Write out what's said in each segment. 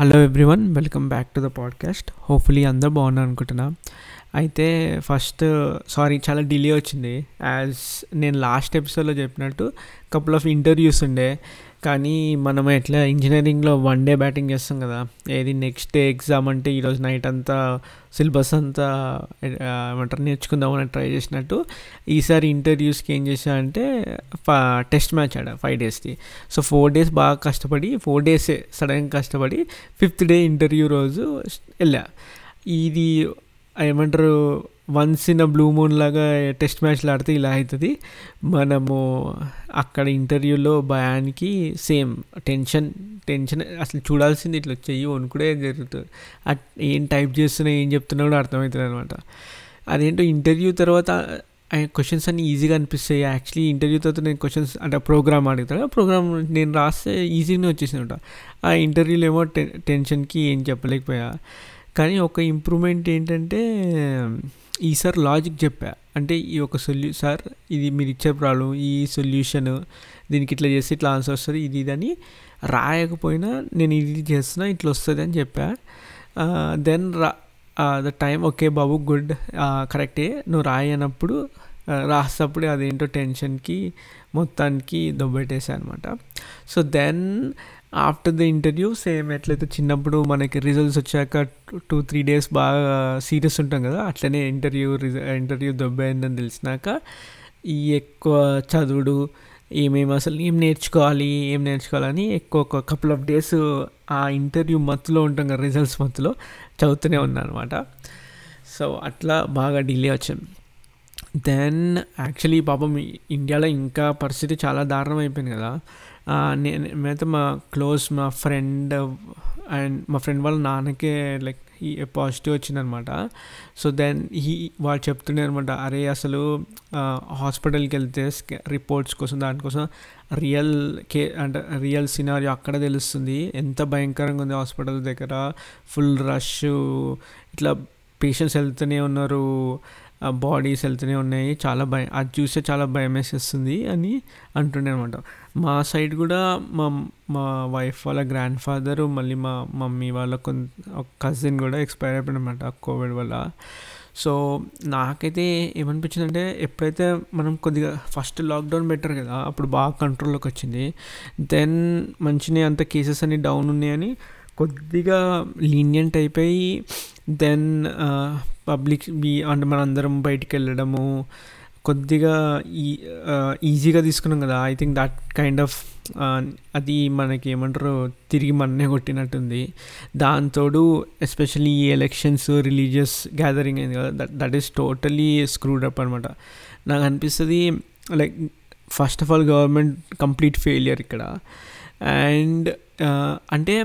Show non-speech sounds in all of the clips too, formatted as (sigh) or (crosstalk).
Hello everyone welcome back to the podcast hopefully అందరూ బాగున్నారు అనుకుంటున్నా. అయితే ఫస్ట్ సారీ చాలా డిలే వచ్చింది. యాజ్ నేను లాస్ట్ ఎపిసోడ్లో చెప్పినట్టు కపుల్ ఆఫ్ ఇంటర్వ్యూస్ ఉండే. కానీ మనం ఎట్లా ఇంజనీరింగ్లో వన్ డే బ్యాటింగ్ చేస్తాం కదా. ఏది నెక్స్ట్ డే ఎగ్జామ్ అంటే ఈరోజు నైట్ అంతా సిలబస్ అంతా ఏమంటారు నేర్చుకుందామని ట్రై చేసినట్టు ఈసారి ఇంటర్వ్యూస్కి ఏం చేశా అంటే టెస్ట్ మ్యాచ్ ఆడ ఫైవ్ డేస్ది సో ఫోర్ డేస్ బాగా కష్టపడి ఫోర్ డేసే సడన్గా కష్టపడి ఫిఫ్త్ డే ఇంటర్వ్యూ రోజు వెళ్ళా. ఇది ఏమంటారు వన్స్ ఇన్ బ్లూ మూన్ లాగా టెస్ట్ మ్యాచ్లు ఆడితే ఇలా అవుతుంది మనము అక్కడ ఇంటర్వ్యూలో భయానికి సేమ్ టెన్షన్ టెన్షన్ అసలు చూడాల్సింది ఇట్లా చెయ్యి వణుకుడే జరుగుతుంది. అట్ ఏం టైప్ చేస్తున్నా ఏం చెప్తున్నా కూడా అర్థమవుతుంది అనమాట అదేంటో ఇంటర్వ్యూ తర్వాత క్వశ్చన్స్ అన్ని ఈజీగా అనిపిస్తాయి. యాక్చువల్లీ ఇంటర్వ్యూ తర్వాత నేను క్వశ్చన్స్ అంటే ప్రోగ్రామ్ అడుగుతాను ప్రోగ్రామ్ నేను రాస్తే ఈజీగానే వచ్చేసింది ఆ ఇంటర్వ్యూలో ఏమో టెన్షన్కి ఏం చెప్పలేకపోయా. కానీ ఒక ఇంప్రూవ్మెంట్ ఏంటంటే ఈసారి లాజిక్ చెప్పా. అంటే ఈ ఒక సొల్యూ సార్ ఇది మీరు ఇచ్చే ప్రాబ్లం ఈ సొల్యూషన్ దీనికి ఇట్లా చేస్తే ఇట్లా ఆన్సర్ వస్తుంది ఇది ఇది అని రాయకపోయినా నేను ఇది చేస్తున్నా ఇట్లా వస్తుంది అని చెప్పా. దెన్ రా ద టైం ఓకే బాబు గుడ్ కరెక్టే నువ్వు రాయనప్పుడు రాసేటప్పుడు అదేంటో టెన్షన్కి మొత్తానికి దొబ్బెట్టేసా అనమాట so then after the interview same ఎట్లయితే చిన్నప్పుడు మనకి రిజల్ట్స్ వచ్చాక టూ త్రీ డేస్ బాగా సీరియస్ ఉంటాం కదా అట్లనే ఇంటర్వ్యూ రిజ ఇంటర్వ్యూ దెబ్బైందని తెలిసినాక ఈ ఎక్కువ చదువుడు ఏమేమి అసలు ఏం నేర్చుకోవాలి ఏం నేర్చుకోవాలని ఎక్కువ ఒక కపుల్ ఆఫ్ డేస్ ఆ ఇంటర్వ్యూ మత్తులో ఉంటాం కదా రిజల్ట్స్ మత్తులో చదువుతూనే ఉన్నాను అనమాట సో అట్లా బాగా డిలే వచ్చాను దెన్ యాక్చువల్లీ పాపం ఇండియాలో ఇంకా పరిస్థితి చాలా దారుణం అయిపోయింది కదా. నేను మేమైతే మా క్లోజ్ మా ఫ్రెండ్ అండ్ మా ఫ్రెండ్ వాళ్ళ నాన్నకే లైక్ పాజిటివ్ వచ్చిందనమాట. సో దెన్ ఈ వాళ్ళు చెప్తుండే అనమాట అరే అసలు హాస్పిటల్కి వెళ్తే రిపోర్ట్స్ కోసం దానికోసం రియల్ కే అంటే రియల్ సినారీ అక్కడ తెలుస్తుంది. ఎంత భయంకరంగా ఉంది హాస్పిటల్ దగ్గర. Full rush. ఇట్లా పేషెంట్స్ వెళ్తూనే ఉన్నారు. బాడీస్ వెళ్తూనే ఉన్నాయి. చాలా భయం అది చూస్తే చాలా భయం వేసేస్తుంది అని అంటుండే అనమాట మా సైడ్ కూడా మా మా వైఫ్ వాళ్ళ గ్రాండ్ ఫాదర్ మళ్ళీ మా మమ్మీ వాళ్ళ కొంత ఒక కజిన్ కూడా ఎక్స్పైర్ అయిపోయినమాట కోవిడ్ వల్ల. సో నాకైతే ఏమనిపించింది అంటే ఎప్పుడైతే మనం కొద్దిగా ఫస్ట్ లాక్డౌన్ పెట్టారు కదా అప్పుడు బాగా కంట్రోల్లోకి వచ్చింది. దెన్ మంచినే అంత కేసెస్ అన్ని డౌన్ ఉన్నాయని కొద్దిగా లీనియంట్ అయిపోయి దెన్ పబ్లిక్ uh, అంటే మనందరం బయటికి వెళ్ళడము కొద్దిగా ఈ uh, ఈజీగా తీసుకున్నాం కదా I think that kind of అది మనకి ఏమంటారు తిరిగి మననే కొట్టినట్టుంది. దాంతోడు ఎస్పెషల్లీ ఈ ఎలక్షన్స్ రిలీజియస్ గ్యాదరింగ్ అయింది కదా that that is totally screwed up అనమాట నాకు అనిపిస్తుంది like first of all government complete failure ఇక్కడ. అండ్ uh, అంటే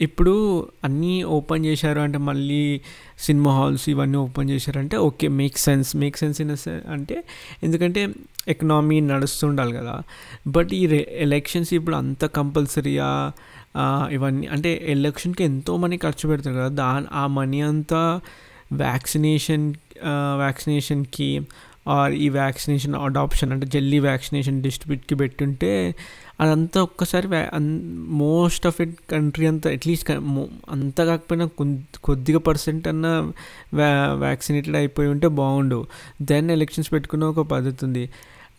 ఇప్పుడు అన్నీ ఓపెన్ చేశారు అంటే మళ్ళీ సినిమా హాల్స్ ఇవన్నీ ఓపెన్ చేశారంటే okay make sense make sense in అంటే ఎందుకంటే ఎకనామీ నడుస్తుండాలి కదా. బట్ ఈ ఎలక్షన్స్ ఇప్పుడు అంత కంపల్సరీగా ఇవన్నీ అంటే ఎలక్షన్కి ఎంతో మనీ ఖర్చు పెడతారు కదా. దా ఆ మనీ అంతా వ్యాక్సినేషన్ వ్యాక్సినేషన్కి ఆర్ ఈ వ్యాక్సినేషన్ అడాప్షన్ అంటే జల్లీ వ్యాక్సినేషన్ డిస్ట్రిబ్యూట్కి పెట్టుంటే అదంతా ఒక్కసారి మోస్ట్ ఆఫ్ ఇట్ కంట్రీ అంతా అట్లీస్ట్ అంత కాకపోయినా కొద్దిగా పర్సెంట్ అన్న వ్యా వ్యాక్సినేటెడ్ అయిపోయి ఉంటే బాగుండు. దెన్ ఎలక్షన్స్ పెట్టుకున్న ఒక పద్ధతి ఉంది.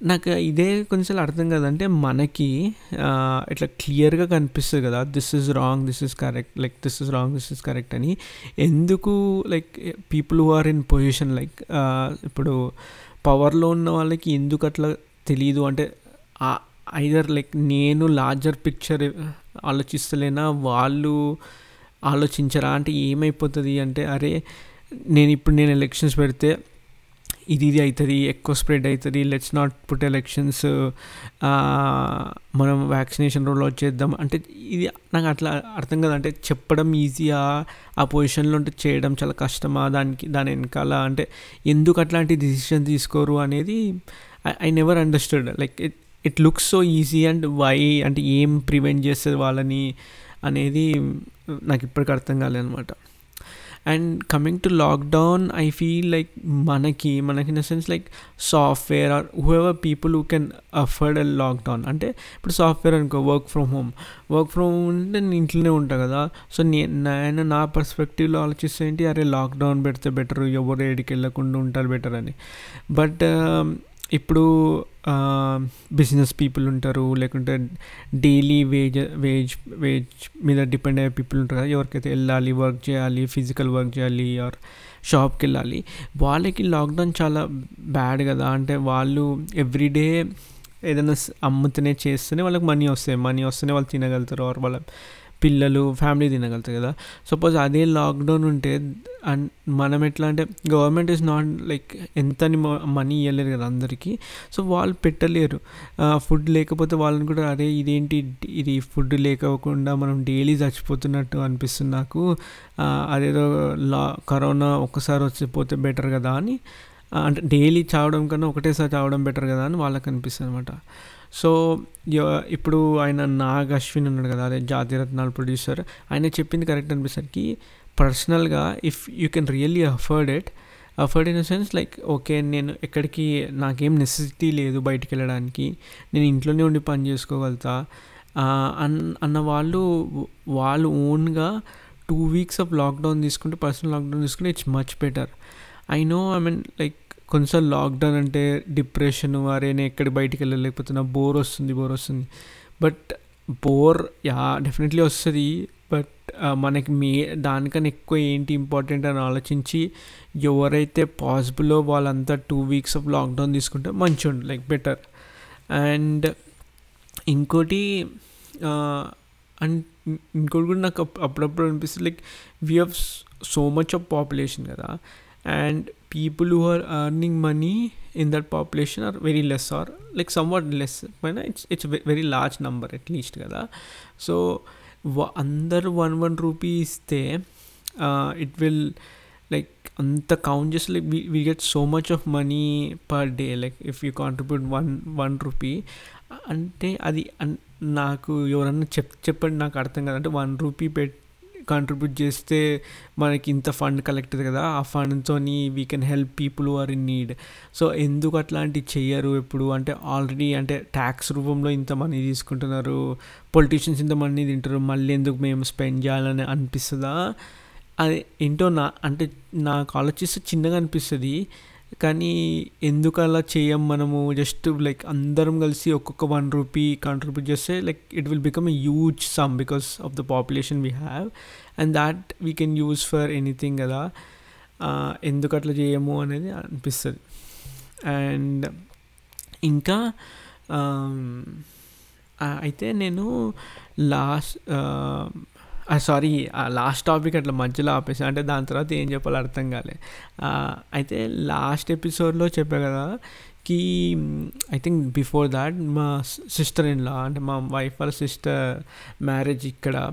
నాకు ఇదే కొంచెం అర్థం కదంటే మనకి ఇట్లా క్లియర్గా కనిపిస్తుంది కదా this is wrong this is correct like this is wrong this is correct అని. ఎందుకు like people who are in position like ఇప్పుడు పవర్లో ఉన్న వాళ్ళకి ఎందుకు అట్లా తెలియదు అంటే ఐదర్ లైక్ నేను లార్జర్ పిక్చర్ ఆలోచిస్తలేనా? వాళ్ళు ఆలోచించరా? అంటే ఏమైపోతుంది అంటే అరే నేను ఇప్పుడు నేను ఎలక్షన్స్ పెడితే ఇది ఇది అవుతుంది ఎక్కువ స్ప్రెడ్ అవుతుంది లెట్స్ నాట్ పుట్ ఎలక్షన్స్ మనం వ్యాక్సినేషన్ రోల్ వచ్చేద్దాం చేద్దాం. అంటే ఇది నాకు అట్లా అర్థం కదా. అంటే చెప్పడం ఈజీయా ఆ పొజిషన్లో ఉంటే చేయడం చాలా కష్టమా? దానికి దాని వెనకాల అంటే ఎందుకు అట్లాంటి డిసిషన్ తీసుకోరు అనేది I never understood like it it looks so easy and why అంటే ఏం ప్రివెంట్ చేస్తుంది వాళ్ళని అనేది నాకు ఇప్పటికి అర్థం కాలేదనమాట and coming to lockdown I feel like మనకి మనకి in the sense like software or whoever people who can afford a lockdown అంటే ఇప్పుడు సాఫ్ట్వేర్ అనుకో work from home work from home అంటే నేను ఇంట్లోనే ఉంటా కదా. సో నేను నా పర్స్పెక్టివ్లో ఆలోచిస్తే ఏంటి? అరే లాక్డౌన్ పెడితే బెటర్ ఎవరు ఏడికి వెళ్ళకుండా ఉంటారు బెటర్ అని. బట్ ఇప్పుడు బిజినెస్ పీపుల్ ఉంటారు లేకుంటే డైలీ వేజ్ వేజ్ వేజ్ మీద డిపెండ్ అయ్యే పీపుల్ ఉంటారు కదా ఎవరికైతే వెళ్ళాలి వర్క్ చేయాలి ఫిజికల్ వర్క్ చేయాలి ఆర్ షాప్కి వెళ్ళాలి వాళ్ళకి లాక్డౌన్ చాలా బ్యాడ్ కదా. అంటే వాళ్ళు ఎవ్రీడే ఏదైనా అమ్ముతూనే చేస్తేనే వాళ్ళకి మనీ వస్తాయి. మనీ వస్తేనే వాళ్ళు తినగలుగుతారు ఆర్ వాళ్ళ పిల్లలు ఫ్యామిలీ తినగలుగుతారు కదా. సపోజ్ అదే లాక్డౌన్ ఉంటే అండ్ మనం ఎట్లా అంటే గవర్నమెంట్ ఈజ్ నాట్ లైక్ ఎంత మనీ ఇవ్వలేరు కదా అందరికీ. సో వాళ్ళు పెట్టలేరు. ఫుడ్ లేకపోతే వాళ్ళని కూడా అరే ఇదేంటి? ఇది ఫుడ్ లేకోకుండా మనం డైలీ చచ్చిపోతున్నట్టు అనిపిస్తుంది నాకు. అదేదో లా కరోనా ఒక్కసారి వచ్చిపోతే బెటర్ కదా అని. అంటే డైలీ చావడం కన్నా ఒకటేసారి చావడం బెటర్ కదా అని వాళ్ళకి అనిపిస్తుంది అనమాట సో ఇప్పుడు ఆయన నాగ్ అశ్విన్ ఉన్నాడు కదా అదే జాతీయ రత్నాలు ప్రొడ్యూసర్ ఆయన చెప్పింది కరెక్ట్ అనిపిసరికి పర్సనల్గా if you can really afford it afford in the sense like okay నేను ఎక్కడికి నాకేం నెసెసిటీ లేదు బయటికి వెళ్ళడానికి నేను ఇంట్లోనే ఉండి పని చేసుకోగలుగుతా అన్ అన్న వాళ్ళు వాళ్ళు ఓన్గా టూ వీక్స్ ఆఫ్ లాక్డౌన్ తీసుకుంటే పర్సనల్ లాక్డౌన్ తీసుకుంటే it's much better I know I mean like కొంచెం లాక్డౌన్ అంటే డిప్రెషన్ అరే నేను ఎక్కడి బయటికి వెళ్ళలేకపోతున్నా బోర్ వస్తుంది బోర్ వస్తుంది. బట్ బోర్ యా డెఫినెట్లీ వస్తుంది. బట్ మనకి మే దానికన్నా ఎక్కువ ఏంటి ఇంపార్టెంట్ అని ఆలోచించి ఎవరైతే పాసిబుల్లో వాళ్ళంతా టూ వీక్స్ ఆఫ్ లాక్డౌన్ తీసుకుంటే మంచిగా లైక్ బెటర్. అండ్ ఇంకోటి అండ్ ఇంకోటి కూడా నాకు అప్పుడప్పుడు అనిపిస్తుంది like we have so much of population కదా. And people who are earning money in that population are very less or like somewhat less. పైన it's it's very large number at least కదా? So అందరు one one rupee ఇస్తే it will like అంత count చేసి like we get so much of money per day like if you contribute one one rupee అంటే అది నాకు ఎవరన్నా చెప్ చెప్పండి నాకు అర్థం కాదు. అంటే వన్ రూపీ పెట్ కాంట్రిబ్యూట్ చేస్తే మనకి ఇంత ఫండ్ కలెక్ట్ కదా ఆ ఫండ్తో we can help people are in need so ఎందుకు అట్లాంటివి చెయ్యరు ఎప్పుడు? అంటే ఆల్రెడీ అంటే ట్యాక్స్ రూపంలో ఇంత మనీ తీసుకుంటున్నారు పొలిటీషియన్స్ ఇంత మనీ తింటారు మళ్ళీ ఎందుకు మేము స్పెండ్ చేయాలని అనిపిస్తుందా? అది ఏంటో నా అంటే నాకు ఆలోచిస్తే చిన్నగా అనిపిస్తుంది. కానీ ఎందుకు అలా చేయం మనము? జస్ట్ లైక్ అందరం కలిసి ఒక్కొక్క వన్ రూపీ కాంట్రిబ్యూట్ చేస్తే like it will become a huge sum because of the population we have and that we can use for anything కదా. ఎందుకు అట్లా చేయము అనేది అనిపిస్తుంది. అండ్ ఇంకా అయితే నేను లాస్ట్ సారీ లాస్ట్ టాపిక్ అట్లా మధ్యలో ఆపేసా. అంటే దాని తర్వాత ఏం చెప్పాలో అర్థం కాలే. అయితే లాస్ట్ ఎపిసోడ్లో చెప్పా కదా కి ఐ థింక్ బిఫోర్ దాట్ మా సిస్టర్ ఇన్ లా అంటే మా వైఫ్ వాళ్ళ సిస్టర్ మ్యారేజ్ ఇక్కడ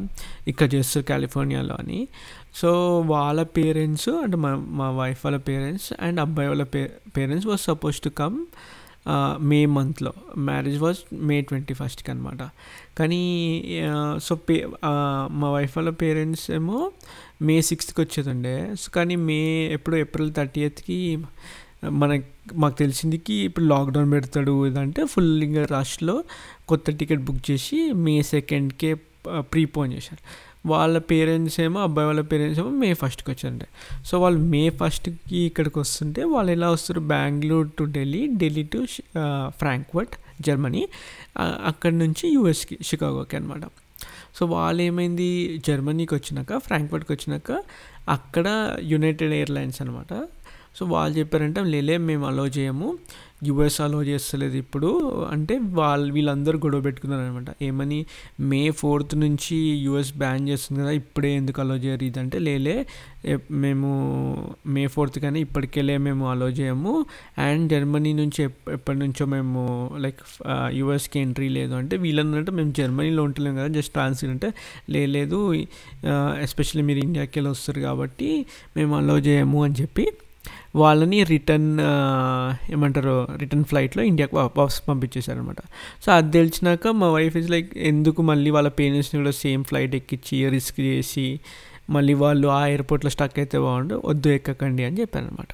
ఇక్కడ చేస్తారు కాలిఫోర్నియాలో అని. సో వాళ్ళ పేరెంట్స్ అంటే మా మా వైఫ్ వాళ్ళ పేరెంట్స్ అండ్ అబ్బాయి వాళ్ళ pay parents was suppose to come May మంత్లో. మ్యారేజ్ వాజ్ మే ట్వంటీ ఫస్ట్కి అనమాట కానీ సో పే మా వైఫ్ వాళ్ళ పేరెంట్స్ ఏమో మే సిక్స్త్కి వచ్చేదండే సో కానీ మే ఎప్పుడు ఏప్రిల్ థర్టీ ఎయిత్కి మన మాకు తెలిసిందికి ఇప్పుడు లాక్డౌన్ పెడతాడు ఇదంటే ఫుల్ ఇంకా రష్లో కొత్త టికెట్ బుక్ చేసి మే సెకండ్కే ప్రీపోన్ చేశారు. వాళ్ళ పేరెంట్స్ ఏమో అబ్బాయి వాళ్ళ పేరెంట్స్ ఏమో మే ఫస్ట్కి వచ్చారంటే. సో వాళ్ళు మే ఫస్ట్కి ఇక్కడికి వస్తుంటే వాళ్ళు ఎలా వస్తారు? Bengaluru to Delhi Delhi to Frankfurt Germany అక్కడి నుంచి యూఎస్కి షికాగోకి అనమాట సో వాళ్ళు ఏమైంది జర్మనీకి వచ్చినాక ఫ్రాంక్ఫర్ట్కి వచ్చినాక అక్కడ యునైటెడ్ ఎయిర్లైన్స్ అనమాట సో వాళ్ళు చెప్పారంటే లేలే మేము అలో చేయము. యుఎస్ అలో చేస్తలేదు ఇప్పుడు. అంటే వాళ్ళు వీళ్ళందరూ గొడవ పెట్టుకున్నారు అనమాట ఏమని? మే ఫోర్త్ నుంచి యుఎస్ బ్యాన్ చేస్తుంది కదా ఇప్పుడే ఎందుకు అలో చేయరు? ఇదంటే లేలే మేము మే ఫోర్త్ కానీ ఇప్పటికెళ్ళే మేము అలో చేయము. అండ్ జర్మనీ నుంచి ఎప్పటి నుంచో మేము లైక్ యుఎస్కి ఎంట్రీ లేదు. అంటే వీళ్ళందంటే మేము జర్మనీలో ఉంటలేము కదా జస్ట్ ట్రాన్స్ఫర్ అంటే లేదు ఎస్పెషల్లీ మీరు ఇండియాకి వెళ్ళి వస్తారు కాబట్టి మేము అలో చేయము అని చెప్పి వాళ్ళని రిటర్న్ ఏమంటారు రిటర్న్ ఫ్లైట్లో ఇండియాకి వాపస్ పంపించేశారనమాట సో అది తెలిసినాక మా వైఫ్ ఇస్ లైక్ ఎందుకు మళ్ళీ వాళ్ళ పేరెంట్స్ని కూడా సేమ్ ఫ్లైట్ ఎక్కించి రిస్క్ చేసి మళ్ళీ వాళ్ళు ఆ ఎయిర్పోర్ట్లో స్టక్ అయితే బాగుండు వద్దు ఎక్కకండి అని చెప్పాను అనమాట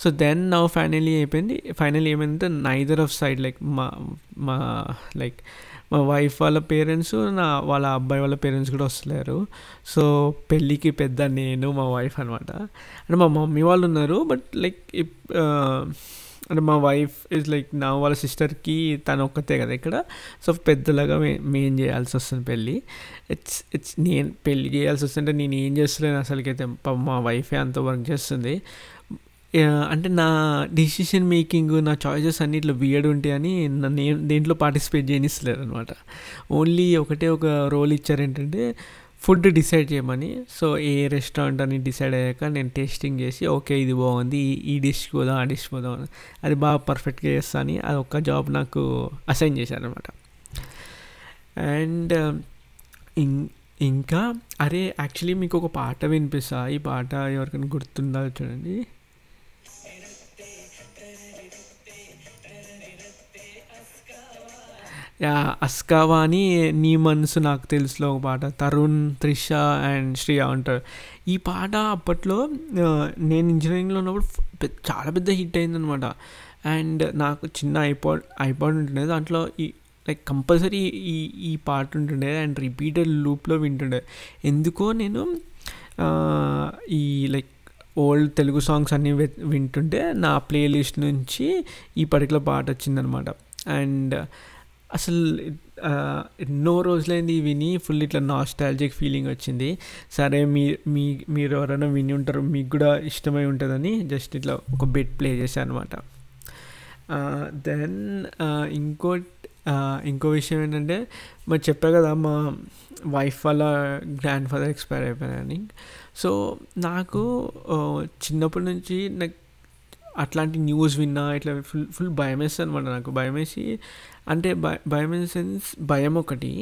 సో దెన్ నా ఫైనలీ అయిపోయింది. ఫైనలీ ఏమైందంటే నైదర్ ఆఫ్ సైడ్ లైక్ మా మా లైక్ మా వైఫ్ వాళ్ళ పేరెంట్స్ నా వాళ్ళ అబ్బాయి వాళ్ళ పేరెంట్స్ కూడా వస్తలేరు. సో పెళ్ళికి పెద్ద నేను మా వైఫ్ అనమాట అంటే మా మమ్మీ వాళ్ళు ఉన్నారు బట్ లైక్ అంటే మా వైఫ్ ఇస్ లైక్ నా వాళ్ళ సిస్టర్కి తను ఒక్కతే కదా ఇక్కడ. సో పెద్దలాగా మే మేం చేయాల్సి వస్తుంది పెళ్ళి. ఇట్స్ ఇట్స్ నేను పెళ్ళి చేయాల్సి వస్తుంటే నేను ఏం చేస్తలేను అసలుకైతే. మా వైఫే అంత వర్క్ చేస్తుంది. అంటే నా డిసిషన్ మేకింగ్ నా చాయిసెస్ అన్ని ఇట్లా బియడ్ ఉంటాయని నన్ను దేంట్లో పార్టిసిపేట్ చేయనిస్తలేరు అనమాట ఓన్లీ ఒకటే ఒక రోల్ ఇచ్చారు ఏంటంటే ఫుడ్ డిసైడ్ చేయమని. సో ఏ రెస్టారెంట్ అని డిసైడ్ అయ్యాక నేను టేస్టింగ్ చేసి ఓకే ఇది బాగుంది ఈ డిష్ పోదాం ఆ డిష్ పోదాం అది బాగా పర్ఫెక్ట్గా చేస్తా అని అది ఒక్క జాబ్ నాకు అసైన్ చేశారనమాట అండ్ ఇంకా అరే యాక్చువల్లీ మీకు ఒక పాట వినిపిస్తా. ఈ పాట ఎవరికైనా గుర్తుందా చూడండి. అస్కావా అని నీ మనసు నాకు తెలుసులో ఒక పాట. తరుణ్ త్రిష అండ్ శ్రియ ఉంటారు. ఈ పాట అప్పట్లో నేను ఇంజనీరింగ్లో ఉన్నప్పుడు చాలా పెద్ద హిట్ అయిందనమాట అండ్ నాకు చిన్న ఐపాడ్ ఐపాడ్ ఉంటుండే. దాంట్లో ఈ లైక్ కంపల్సరీ ఈ ఈ పాట ఉంటుండే. అండ్ రిపీటెడ్ లూప్లో వింటుండే. ఎందుకో నేను ఈ లైక్ ఓల్డ్ తెలుగు సాంగ్స్ అన్నీ వింటుంటే నా ప్లేలిస్ట్ నుంచి ఈ పర్టికులర్ పాట వచ్చిందనమాట అండ్ అసలు ఎన్నో రోజులైంది విని ఫుల్ ఇట్లా నాస్టాలజిక్ ఫీలింగ్ వచ్చింది. సరే మీ మీ మీరు ఎవరైనా విని ఉంటారు మీకు కూడా ఇష్టమై ఉంటుందని జస్ట్ ఇట్లా ఒక బెట్ ప్లే చేశాను అనమాట దెన్ ఇంకో ఇంకో విషయం ఏంటంటే మరి చెప్పా కదా మా వైఫ్ వాళ్ళ గ్రాండ్ ఫాదర్ ఎక్స్పైర్ అయిపోయారని. సో నాకు చిన్నప్పటి నుంచి నాకు అట్లాంటి న్యూస్ విన్నా ఇట్లా ఫుల్ ఫుల్ భయం వేస్తుంది అనమాట నాకు. భయం వేసి అంటే భయం సెన్స్ భయం ఒకటి.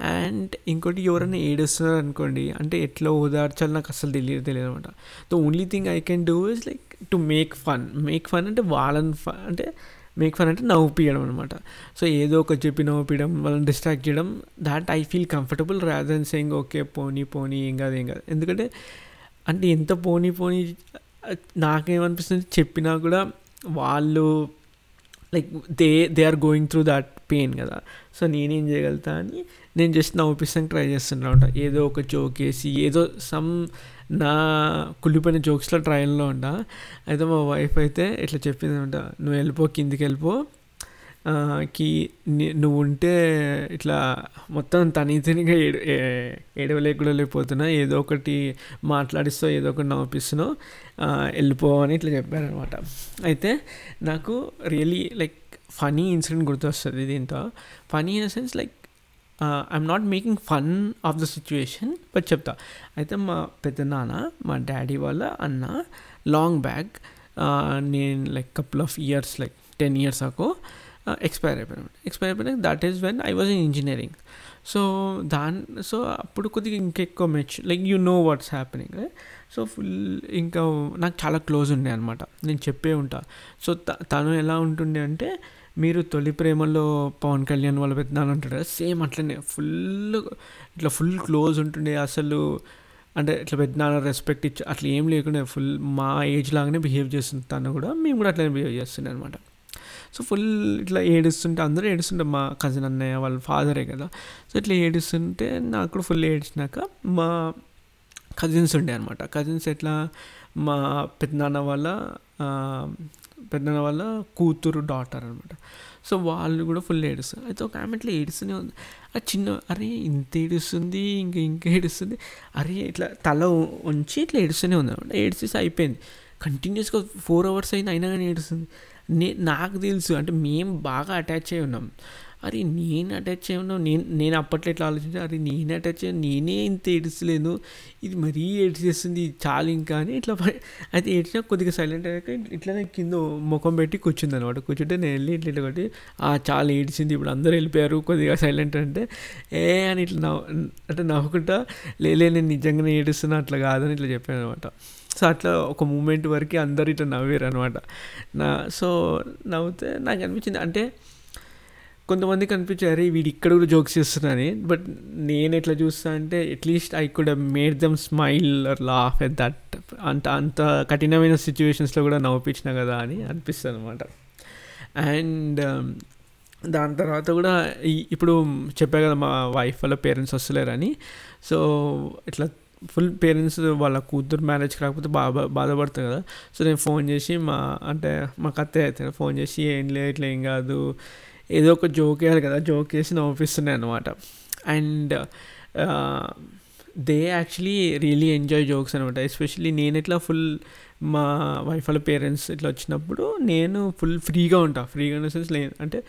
అండ్ ఇంకోటి ఎవరైనా ఏడుస్తున్నారు అనుకోండి అంటే ఎట్లా ఓదార్చాలి నాకు అసలు తెలియదు తెలియదు అనమాట the only thing I can do is like to make fun make fun అంటే వాళ్ళని ఫన్ అంటే మేక్ ఫన్ అంటే నవ్వుపియడం అనమాట సో ఏదో ఒక చెప్పి నవ్వుపియడం వాళ్ళని డిస్ట్రాక్ట్ చేయడం that I feel comfortable rather than saying okay పోనీ పోనీ ఏం కాదు ఏం కాదు. ఎందుకంటే అంటే ఎంత పోనీ పోనీ నాకేమనిపిస్తుంది చెప్పినా కూడా వాళ్ళు like they they are going through that pain కదా. సో నేనేం చేయగలుగుతా అని నేను జస్ట్ నవ్వుపిస్తానికి ట్రై చేస్తున్నా ఏదో ఒక జోక్ వేసి ఏదో సమ్ నా కుళ్ళిపోయిన జోక్స్లో ట్రయల్లో ఉంటా. అయితే మా వైఫ్ అయితే ఇట్లా చెప్పింది అంట నువ్వు వెళ్ళిపో కిందికి వెళ్ళిపో కి నువ్వు ఉంటే ఇట్లా మొత్తం తనీతనిగా ఏడు ఏడవలేకుండా లేకపోతున్నా ఏదో ఒకటి మాట్లాడిస్తావు ఏదో ఒకటి నవ్విస్తున్నావు వెళ్ళిపోవని ఇట్లా చెప్పారనమాట. అయితే నాకు రియలీ లైక్ ఫనీ ఇన్సిడెంట్ గుర్తొస్తుంది దీంతో. Funny in the sense like I'm not making fun of the situation but చెప్తా. అయితే మా పెద్ద నాన్న మా డాడీ వాళ్ళ అన్న లాంగ్ బ్యాగ్ నేను like couple of years like ten years ago expire అయిపోయాను ఎక్స్పైర్ అయిపోయినాక that is when I was in engineering so దాని సో అప్పుడు కొద్దిగా ఇంకెక్కువ match like you know what's happening so full ఇంకా నాకు చాలా క్లోజ్ ఉండే అనమాట నేను చెప్పే ఉంటా. సో తను ఎలా ఉంటుండే అంటే మీరు తొలి ప్రేమలో పవన్ కళ్యాణ్ వాళ్ళ పెద్దనాన్న ఉంటాడు సేమ్ అట్లనే ఫుల్ ఇట్లా ఫుల్ క్లోజ్ ఉంటుండే అసలు. అంటే ఇట్లా పెద్దనాన్న రెస్పెక్ట్ ఇచ్చి అట్లా ఏం లేకుండా ఫుల్ మా ఏజ్ లాగానే బిహేవ్ చేస్తుంది తను కూడా. మేము కూడా అట్లనే బిహేవ్ చేస్తుండే అనమాట సో ఫుల్ ఇట్లా ఏడుస్తుంటే అందరూ ఏడుస్తుంటే మా కజిన్ అన్నయ్య వాళ్ళ ఫాదరే కదా. సో ఇట్లా ఏడుస్తుంటే నాకు కూడా ఫుల్ ఏడ్చినాక మా కజిన్స్ ఉండే అనమాట కజిన్స్ ఎట్లా? మా పెద్దనాన్న వాళ్ళ పెద్దనాన్న వాళ్ళ కూతురు డాటర్ అనమాట సో వాళ్ళు కూడా ఫుల్ ఏడుస్తారు. అయితే ఒక ఆమె ఇట్లా ఏడుస్తూనే ఉంది. ఆ చిన్న అరే ఇంత ఏడుస్తుంది ఇంకా ఇంకా ఏడుస్తుంది. అరే ఇట్లా తల ఉంచి ఇట్లా ఏడుస్తూనే ఉంది అనమాట ఏడిసేసి అయిపోయింది. కంటిన్యూస్గా ఫోర్ అవర్స్ అయినా అయినా కానీ ఏడుస్తుంది. నే నాకు తెలుసు. అంటే మేము బాగా అటాచ్ అయి ఉన్నాం. అరే నేను అటాచ్ అయి ఉన్నాం. నేను నేను అప్పట్లో ఎట్లా ఆలోచించా? అరే నేను అటాచ్ అయ్యాను నేనే ఇంత ఏడుస్తలేను. ఇది మరీ ఏడ్చేస్తుంది చాలు ఇంకా అని ఇట్లా అయితే ఏడ్చినా కొద్దిగా సైలెంట్ అయ్యాక ఇట్లానే కింద ముఖం పెట్టి కూర్చుంది అనమాట కూర్చుంటే నేను వెళ్ళి ఇట్లా ఇట్లా కొట్టి చాలా ఏడ్చింది ఇప్పుడు అందరూ వెళ్ళిపోయారు కొద్దిగా సైలెంట్ అంటే. ఏ అని ఇట్లా నవ్వు అంటే నవ్వుకుంటా లేలే నేను నిజంగానే ఏడుస్తున్నా అట్లా కాదని ఇట్లా చెప్పాను అనమాట సో అట్లా ఒక మూమెంట్ వరకు అందరు ఇట్లా నవ్వారు అనమాట నా సో నవ్వుతే నాకు అనిపించింది. అంటే కొంతమందికి అనిపించారు వీడు ఇక్కడ కూడా జోక్స్ చేస్తున్నారని బట్ నేను ఎట్లా చూస్తా అంటే at least I could made them smile or laugh at that అంత అంత కఠినమైన సిచ్యువేషన్స్లో కూడా నవ్వించిన కదా అని అనిపిస్తుంది అనమాట అండ్ um, దాని తర్వాత కూడా ఇప్పుడు చెప్పా కదా మా వైఫ్ వాళ్ళ పేరెంట్స్ వస్తలేరని. సో ఇట్లా ఫుల్ పేరెంట్స్ వాళ్ళ కూతురు మ్యారేజ్ కాకపోతే బాగా బాధపడతారు కదా. సో నేను ఫోన్ చేసి మా అంటే మా అత్తయ్య అయితే ఫోన్ చేసి ఏం లేదు ఇట్లా ఏం కాదు. ఏదో ఒక జోక్ వేయాలి కదా జోక్ చేసి నవ్విస్తున్నాయి అనమాట and they actually really enjoy jokes అనమాట ఎస్పెషల్లీ నేను ఇట్లా ఫుల్ మా వైఫ్ వాళ్ళ పేరెంట్స్ ఇట్లా వచ్చినప్పుడు నేను ఫుల్ ఫ్రీగా ఉంటాను ఫ్రీగా ఇన్ సెన్స్ అంటే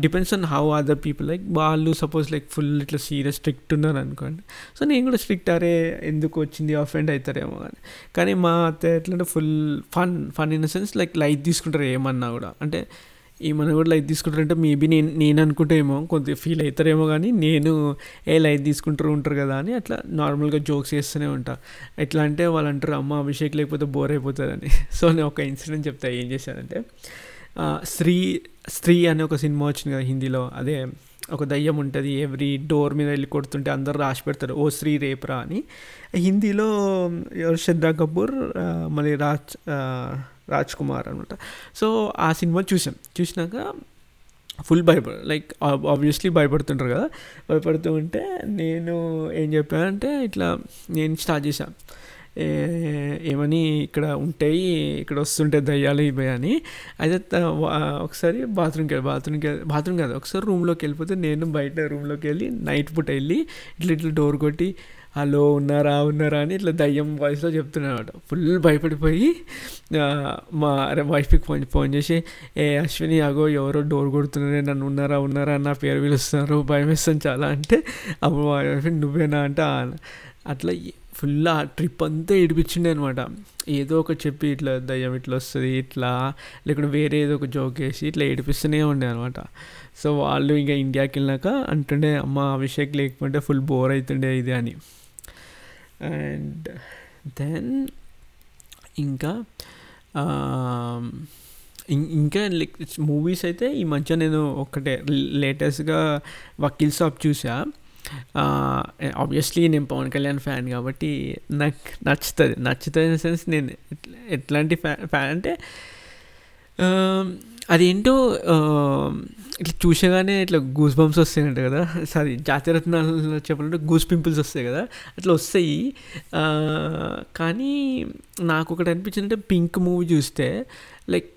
depends on how other people like వాళ్ళు సపోజ్ లైక్ ఫుల్ ఇట్లా సీరియస్ స్ట్రిక్ట్ ఉన్నారు అనుకోండి. సో నేను కూడా స్ట్రిక్ట్ అరే ఎందుకు వచ్చింది అఫెండ్ అవుతారేమో అని. కానీ మా అత్త ఎట్లంటే full fun fun in the sense like light తీసుకుంటారు ఏమన్నా కూడా. అంటే ఏమన్నా కూడా లైట్ తీసుకుంటారంటే మేబీ నేను నేను అనుకుంటేమో కొద్దిగా ఫీల్ అవుతారేమో కానీ నేను ఏ లైట్ తీసుకుంటారు ఉంటారు కదా అని అట్లా నార్మల్గా జోక్స్ చేస్తూనే ఉంటా. ఎట్లా అంటే వాళ్ళు అంటారు అమ్మ అభిషేక్ లేకపోతే బోర్ అయిపోతుందని (laughs) సో నేను ఒక ఇన్సిడెంట్ చెప్తా ఏం చేశానంటే స్త్రీ స్త్రీ అనే ఒక సినిమా వచ్చింది కదా హిందీలో. అదే ఒక దయ్యం ఉంటుంది ఎవ్రీ డోర్ మీద వెళ్ళి కొడుతుంటే అందరు రాసి పెడతారు ఓ శ్రీ రేప్రా అని. హిందీలో శ్రద్ధా కపూర్ మళ్ళీ రాజ్ రాజ్ కుమార్ అనమాట సో ఆ సినిమా చూసాం. చూసినాక ఫుల్ భయపడ లైక్ ఆబ్వియస్లీ భయపడుతుంటారు కదా. భయపడుతూ ఉంటే నేను ఏం చెప్పానంటే ఇట్లా నేను స్టార్ట్ చేశాను ఏమని ఇక్కడ ఉంటాయి ఇక్కడ వస్తుంటే దయ్యాలు ఇవి అని. అయితే ఒకసారి బాత్రూమ్కి వెళ్ళి బాత్రూమ్కి బాత్రూమ్ కాదు ఒకసారి రూమ్లోకి వెళ్ళిపోతే నేను బయట రూమ్లోకి వెళ్ళి నైట్ పూట వెళ్ళి ఇట్లా ఇట్లా డోర్ కొట్టి హలో ఉన్నారా ఉన్నారా? అని ఇట్లా దయ్యం వాయిస్లో చెప్తున్నాను ఫుల్ భయపడిపోయి మా మా వైఫ్కి ఫోన్ ఫోన్ చేసి ఏ అశ్విని అగో ఎవరో డోర్ కొడుతున్నారే నన్ను ఉన్నారా ఉన్నారా? నా పేరు పిలుస్తున్నారు. భయం వేస్తాను చాలా అంటే అప్పుడు మా వైఫ్ నువ్వేనా? అంటే అట్లా ఫుల్ ఆ ట్రిప్ అంతా ఏడిపించిండే అనమాట ఏదో ఒకటి చెప్పి ఇట్లా దయ్యం ఇట్లా వస్తుంది ఇట్లా లేకుంటే వేరే ఏదో ఒక జోక్ వేసి ఇట్లా ఏడిపిస్తూనే ఉండే అనమాట సో వాళ్ళు ఇంకా ఇండియాకి వెళ్ళాక అంటుండే అమ్మ అభిషేక్ లేకపోతే ఫుల్ బోర్ అవుతుండే ఇది అని. అండ్ దెన్ ఇంకా ఇం- ఇంకా లైక్ మూవీస్ అయితే ఈ మధ్య నేను ఒకటే లేటెస్ట్గా వకీల్ సాబ్ చూసా. ఆబ్వియస్లీ నేను పవన్ కళ్యాణ్ ఫ్యాన్ కాబట్టి నాకు నచ్చుతుంది. నచ్చుతుంది ఇన్ సెన్స్ నేను ఎట్లాంటి ఫ్యాన్ ఫ్యాన్ అంటే అదేంటో ఇట్లా చూసేగానే ఇట్లా గూస్ బంప్స్ వస్తాయంట కదా. సారీ జాతిరత్నాలు చెప్పాలంటే గూస్ పింపుల్స్ వస్తాయి కదా. అట్లా వస్తాయి. కానీ నాకు ఒకటి అనిపించిందంటే పింక్ మూవీ చూస్తే లైక్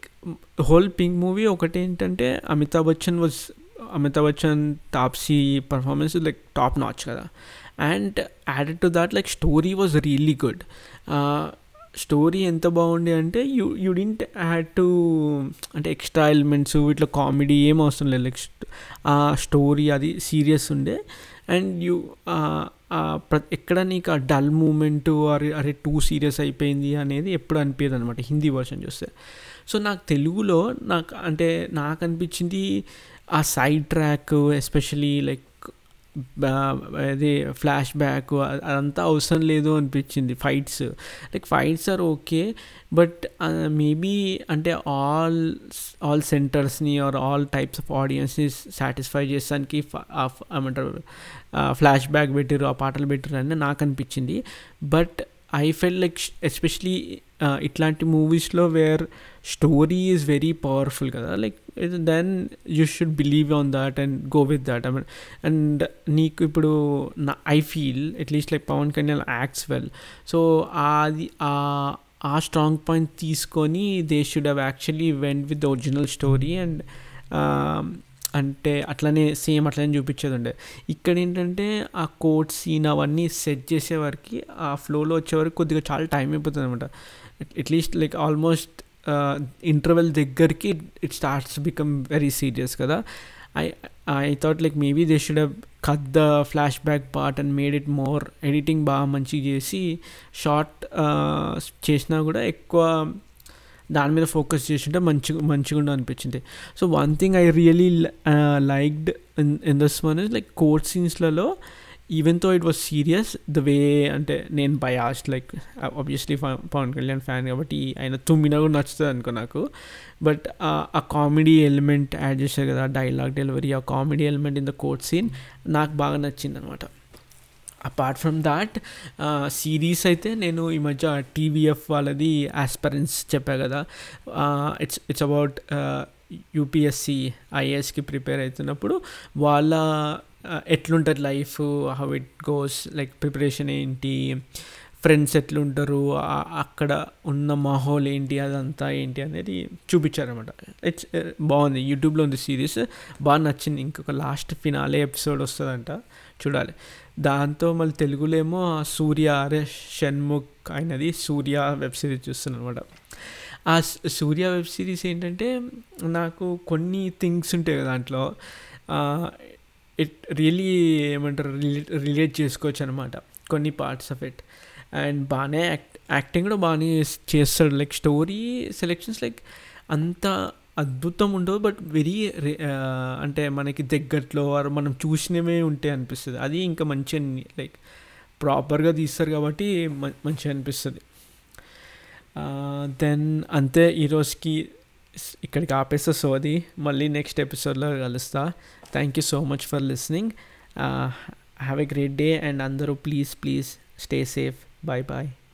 హోల్ పింక్ మూవీ ఒకటి ఏంటంటే Amitabh Bachchan was Amitabh Bachchan Taapsee performance like top notch కదా. And added to that like story was really good story ఎంత బాగుంది అంటే you you didn't had to అంటే extra elements ఇట్లా comedy ఏం అవసరం లేదు. లైక్ ఆ స్టోరీ అది సీరియస్ ఉండే. అండ్ యూ ఎక్కడ నీకు ఆ డల్ మూమెంట్ అరే అరే టూ సీరియస్ అయిపోయింది అనేది ఎప్పుడు అనిపించదు అనమాట హిందీ వర్షన్ చూస్తే. సో నాకు తెలుగులో నాకు అంటే నాకు అనిపించింది ఆ సైడ్ ట్రాక్ ఎస్పెషలీ లైక్ అది ఫ్లాష్ బ్యాక్ అదంతా అవసరం లేదు అనిపించింది. Fights like fights are okay but maybe అంటే ఆల్ ఆల్ సెంటర్స్ని ఆర్ ఆల్ టైప్స్ ఆఫ్ ఆడియన్స్ని సాటిస్ఫై చేసానికి ఏమంటారు ఫ్లాష్ బ్యాక్ పెట్టారు ఆ పాటలు పెట్టారు అని నాకు అనిపించింది. But I fell like especially ఇట్లాంటి మూవీస్లో where story is very powerful కదా. Like then you should believe on that and go with that I mean and నీకు ఇప్పుడు నా I feel at least like Pawan Kalyan acts well so అది ఆ strong point తీసుకొని they should have actually went with the original story and అంటే అట్లనే same అట్లనే చూపించేది ఉండే ఇక్కడ ఏంటంటే ఆ కోట్ సీన్ అవన్నీ సెట్ చేసే వరకు ఆ ఫ్లోలో వచ్చే వరకు కొద్దిగా చాలా టైం అయిపోతుంది అనమాట at least like almost interval దగ్గరికి it starts become very serious కదా. I I thought like maybe they should cut the flash back part and made it more editing బాగా మంచిగా చేసి షార్ట్ చేసినా కూడా ఎక్కువ దాని మీద ఫోకస్ చేసింటే మంచిగా మంచిగా ఉండు అనిపించింది. So one thing I really liked in in this one is like court సీన్స్లలో ఈవెన్తో it was serious the way అంటే నేను biased like obviously Pawan Kalyan fan కాబట్టి ఆయన తుమ్మినా కూడా నచ్చుతుంది అనుకో నాకు బట్ ఆ కామెడీ ఎలిమెంట్ యాడ్ చేశారు కదా డైలాగ్ డెలివరీ ఆ comedy element in the court scene నాకు బాగా నచ్చింది అనమాట అపార్ట్ ఫ్రమ్ దాట్ సిరీస్ అయితే నేను ఈ మధ్య టీవీఎఫ్ వాళ్ళది ఆస్పరెన్స్ చెప్పా కదా ఇట్స్ ఇట్స్ అబౌట్ యూపీఎస్సి ఐఏఎస్కి ప్రిపేర్ అవుతున్నప్పుడు వాళ్ళ ఎట్లుంటుంది life how it goes like preparation ఏంటి? ఫ్రెండ్స్ ఎట్లుంటారు? అక్కడ ఉన్న మాహోల్ ఏంటి? అదంతా ఏంటి? అనేది చూపించారనమాట ఇట్స్ uh, బాగుంది. యూట్యూబ్లో ఉంది సిరీస్ బాగా నచ్చింది. ఇంకొక లాస్ట్ ఫినాలే ఎపిసోడ్ వస్తుందంట. చూడాలి. దాంతో మళ్ళీ తెలుగులో ఏమో సూర్య అరే షణ్ముఖ్ అయినది సూర్య వెబ్ సిరీస్ చూస్తున్నాను అనమాట ఆ సూర్య వెబ్ సిరీస్ ఏంటంటే నాకు కొన్ని థింగ్స్ ఉంటాయి దాంట్లో. ఇట్ రియలీ ఏమంటారు రిలేట్ రిలేట్ చేసుకోవచ్చు అనమాట కొన్ని పార్ట్స్ ఆఫ్ ఇట్ అండ్ బాగానే యాక్ట్ యాక్టింగ్ కూడా బాగానే చేస్తాడు. లైక్ స్టోరీ సెలెక్షన్స్ లైక్ అంత అద్భుతం ఉండదు. బట్ వెరీ అంటే మనకి దగ్గరలో వారు మనం చూసినవే ఉంటే అనిపిస్తుంది. అది ఇంకా మంచిగా లైక్ ప్రాపర్గా తీస్తారు కాబట్టి మంచిగా అనిపిస్తుంది. దెన్ అంతే ఈరోజుకి ఇక్కడికి ఆపేస్తా సో అది. మళ్ళీ నెక్స్ట్ ఎపిసోడ్లో కలుస్తా. thank you so much for listening. Uh, have a great day and andaro please please stay safe. Bye bye